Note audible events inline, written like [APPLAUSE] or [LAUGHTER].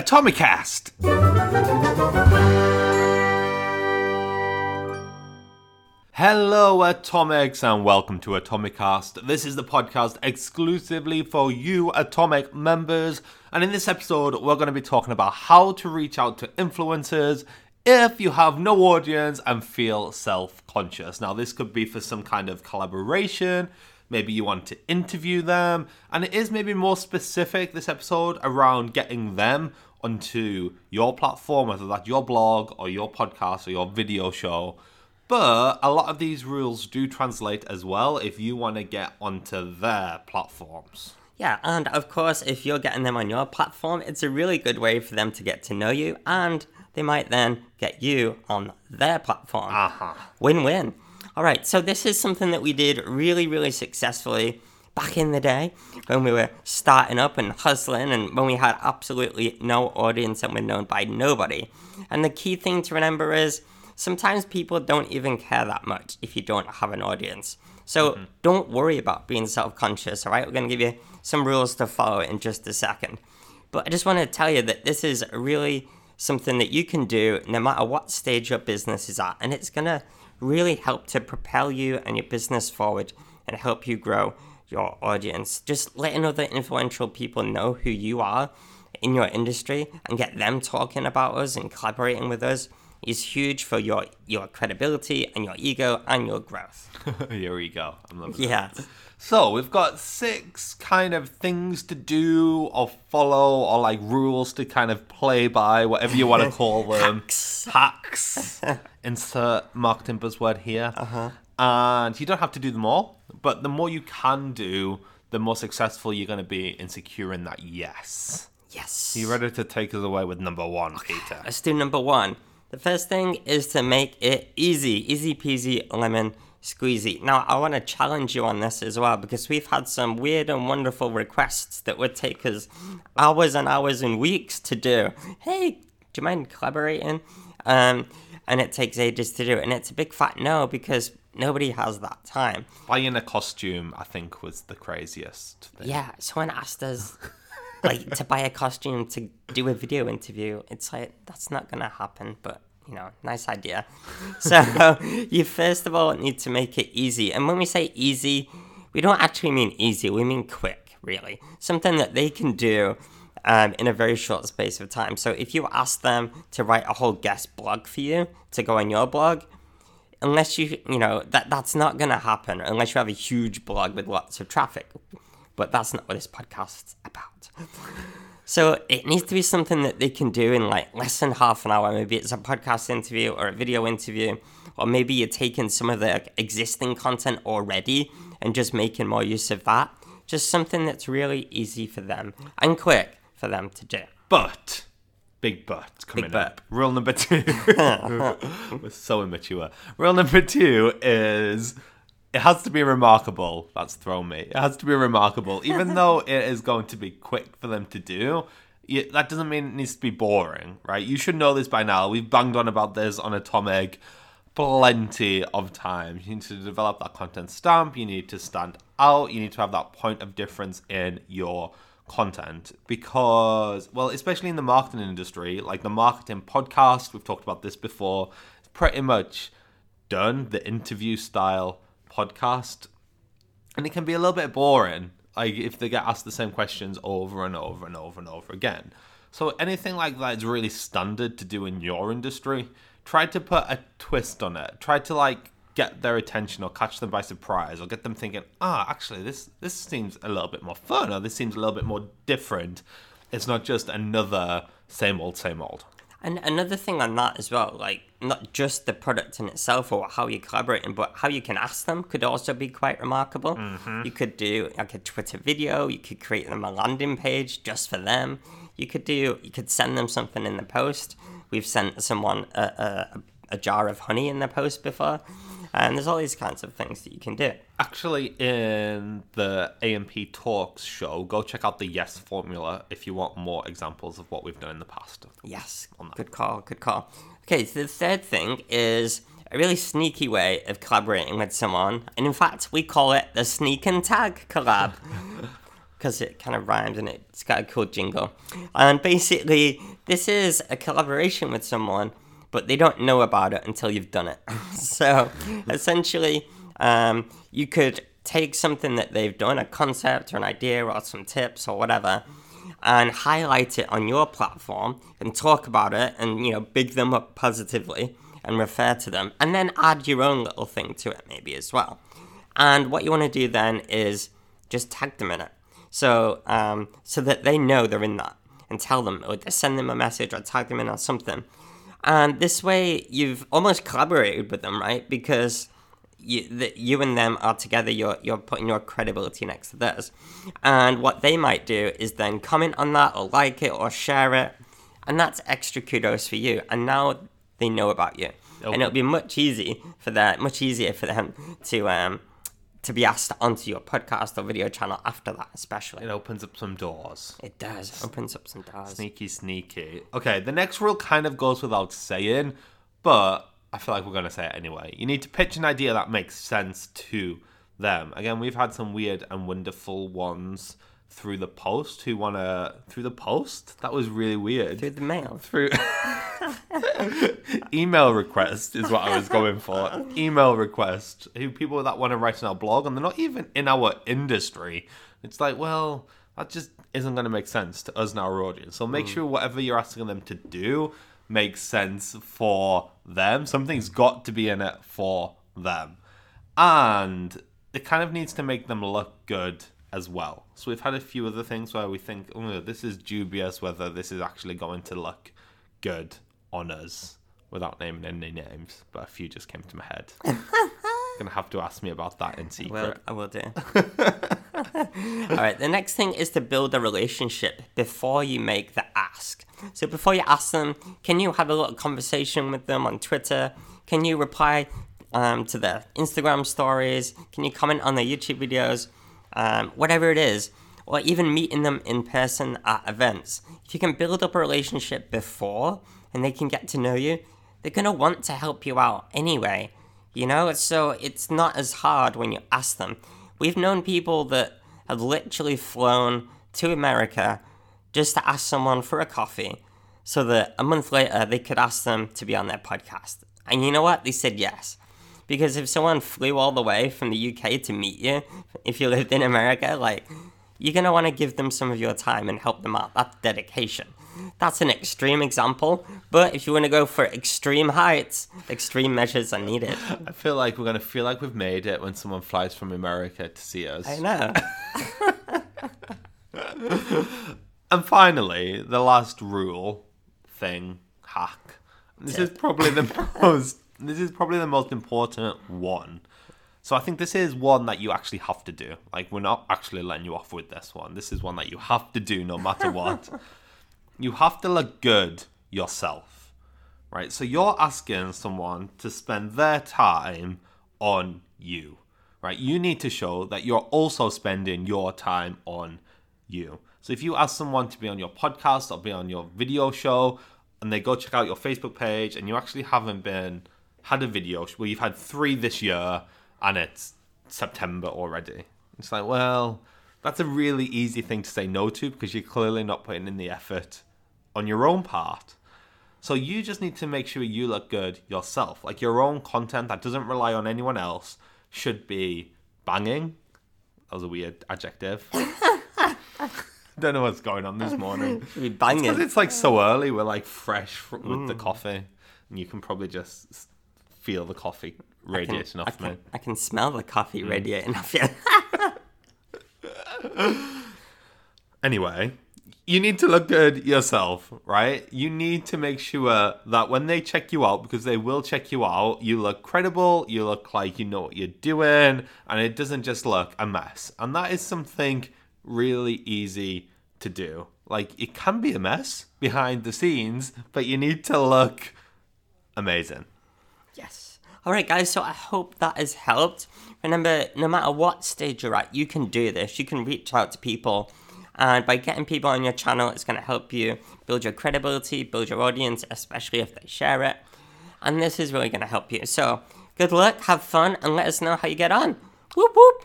Atomicast. Hello, Atomics, and welcome to Atomicast. This is the podcast exclusively for you Atomic members. And in this episode, we're going to be talking about how to reach out to influencers if you have no audience and feel self conscious. Now, this could be for some kind of collaboration. Maybe you want to interview them, and it is maybe more specific this episode around getting them onto your platform, whether that's your blog or your podcast or your video show. But a lot of these rules do translate as well if you want to get onto their platforms. Yeah, and of course, if you're getting them on your platform, it's a really good way for them to get to know you, and they might then get you on their platform. Uh-huh. Win win. All right, so this is something that we did really, really successfully back in the day when we were starting up and hustling and when we had absolutely no audience and were known by nobody. And the key thing to remember is sometimes people don't even care that much if you don't have an audience. So mm-hmm. don't worry about being self conscious, all right? We're going to give you some rules to follow in just a second. But I just want to tell you that this is really something that you can do no matter what stage your business is at. And it's going to really help to propel you and your business forward and help you grow your audience. Just letting other influential people know who you are in your industry and get them talking about us and collaborating with us is huge for your your credibility and your ego and your growth. [LAUGHS] Here we go. I'm loving yeah. So we've got six kind of things to do or follow or like rules to kind of play by, whatever you want to [LAUGHS] call them. Hacks. Hacks. [LAUGHS] Insert marketing buzzword here. Uh-huh. And you don't have to do them all, but the more you can do, the more successful you're going to be in securing that yes. Yes. You ready to take us away with number one, okay. Peter? Let's do number one. The first thing is to make it easy, easy peasy lemon squeezy. Now, I want to challenge you on this as well because we've had some weird and wonderful requests that would take us hours and hours and weeks to do. Hey, do you mind collaborating? Um, and it takes ages to do, and it's a big fat no because nobody has that time. Buying a costume, I think, was the craziest thing. Yeah, someone asked us. like to buy a costume to do a video interview. It's like that's not gonna happen, but you know, nice idea. So [LAUGHS] you first of all need to make it easy. And when we say easy, we don't actually mean easy, we mean quick, really. Something that they can do um, in a very short space of time. So if you ask them to write a whole guest blog for you to go on your blog, unless you, you know, that that's not going to happen unless you have a huge blog with lots of traffic but that's not what this podcast's about. So it needs to be something that they can do in like less than half an hour. Maybe it's a podcast interview or a video interview, or maybe you're taking some of the existing content already and just making more use of that. Just something that's really easy for them and quick for them to do. But big but coming big up. Rule number two. [LAUGHS] We're so immature. Rule number two is it has to be remarkable. That's thrown me. It has to be remarkable, even [LAUGHS] though it is going to be quick for them to do. that doesn't mean it needs to be boring, right? You should know this by now. We've banged on about this on Atomic plenty of times. You need to develop that content stamp. You need to stand out. You need to have that point of difference in your content because, well, especially in the marketing industry, like the marketing podcast, we've talked about this before. It's pretty much done the interview style podcast, and it can be a little bit boring. Like if they get asked the same questions over and over and over and over again. So anything like that is really standard to do in your industry. Try to put a twist on it. Try to like get their attention or catch them by surprise or get them thinking, ah, actually this this seems a little bit more fun or this seems a little bit more different. It's not just another same old, same old. And another thing on that as well, like not just the product in itself or how you're collaborating, but how you can ask them could also be quite remarkable. Mm-hmm. You could do like a Twitter video, you could create them a landing page just for them. You could do, you could send them something in the post. We've sent someone a, a, a jar of honey in the post before. And there's all these kinds of things that you can do. Actually, in the AMP Talks show, go check out the Yes formula if you want more examples of what we've done in the past. Yes, good call, good call. Okay, so the third thing is a really sneaky way of collaborating with someone. And in fact, we call it the sneak and tag collab. [LAUGHS] because it kind of rhymes and it's got a cool jingle. And basically, this is a collaboration with someone, but they don't know about it until you've done it. [LAUGHS] so essentially, um, you could take something that they've done, a concept or an idea or some tips or whatever, and highlight it on your platform and talk about it and you know big them up positively and refer to them and then add your own little thing to it maybe as well. And what you want to do then is just tag them in it. So um, so that they know they're in that and tell them or send them a message or tag them in or something and this way you've almost collaborated with them right because you, that you and them are together, you're, you're putting your credibility next to theirs. And what they might do is then comment on that or like it or share it. And that's extra kudos for you. And now they know about you. Okay. And it'll be much easy for that, much easier for them to um, to be asked onto your podcast or video channel after that, especially. It opens up some doors. It does. It opens up some doors. Sneaky, sneaky. Okay, the next rule kind of goes without saying, but I feel like we're going to say it anyway. You need to pitch an idea that makes sense to them. Again, we've had some weird and wonderful ones through the post who want to through the post? That was really weird. Through the mail. Through [LAUGHS] email request is what i was going for. Email request. Who people that want to write in our blog and they're not even in our industry. It's like well that just isn't going to make sense to us and our audience. So make mm. sure whatever you're asking them to do makes sense for them. Something's got to be in it for them. And it kind of needs to make them look good as well. So we've had a few other things where we think, oh, this is dubious whether this is actually going to look good on us without naming any names, but a few just came to my head. [LAUGHS] gonna have to ask me about that in secret. Well, I will do. [LAUGHS] All right. The next thing is to build a relationship before you make the ask. So before you ask them, can you have a little conversation with them on Twitter? Can you reply um, to their Instagram stories? Can you comment on their YouTube videos? Um, whatever it is, or even meeting them in person at events. If you can build up a relationship before and they can get to know you, they're gonna want to help you out anyway. You know, so it's not as hard when you ask them. We've known people that have literally flown to America just to ask someone for a coffee so that a month later they could ask them to be on their podcast. And you know what? They said yes. Because if someone flew all the way from the UK to meet you, if you lived in America, like, you're going to want to give them some of your time and help them out. That's dedication. That's an extreme example, but if you want to go for extreme heights, extreme measures are needed. I feel like we're going to feel like we've made it when someone flies from America to see us. I know. [LAUGHS] and finally, the last rule thing hack. This is probably the [LAUGHS] most this is probably the most important one. So I think this is one that you actually have to do. Like we're not actually letting you off with this one. This is one that you have to do no matter [LAUGHS] what you have to look good yourself, right? So you're asking someone to spend their time on you, right? You need to show that you're also spending your time on you. So if you ask someone to be on your podcast or be on your video show and they go check out your Facebook page and you actually haven't been had a video well you've had 3 this year and it's September already. It's like, well, that's a really easy thing to say no to because you're clearly not putting in the effort on your own part. So you just need to make sure you look good yourself. Like your own content that doesn't rely on anyone else should be banging. That was a weird adjective. [LAUGHS] Don't know what's going on this morning. [LAUGHS] Should be banging. It's, it's like so early. We're like fresh with mm. the coffee, and you can probably just feel the coffee radiating I can, off I can, me. I can smell the coffee mm. radiating off you. [LAUGHS] anyway, you need to look good yourself, right? You need to make sure that when they check you out, because they will check you out, you look credible, you look like you know what you're doing, and it doesn't just look a mess. And that is something really easy to do. Like, it can be a mess behind the scenes, but you need to look amazing. All right, guys, so I hope that has helped. Remember, no matter what stage you're at, you can do this. You can reach out to people and by getting people on your channel, it's going to help you build your credibility, build your audience, especially if they share it. And this is really going to help you. So good luck, have fun, and let us know how you get on. Whoop whoop.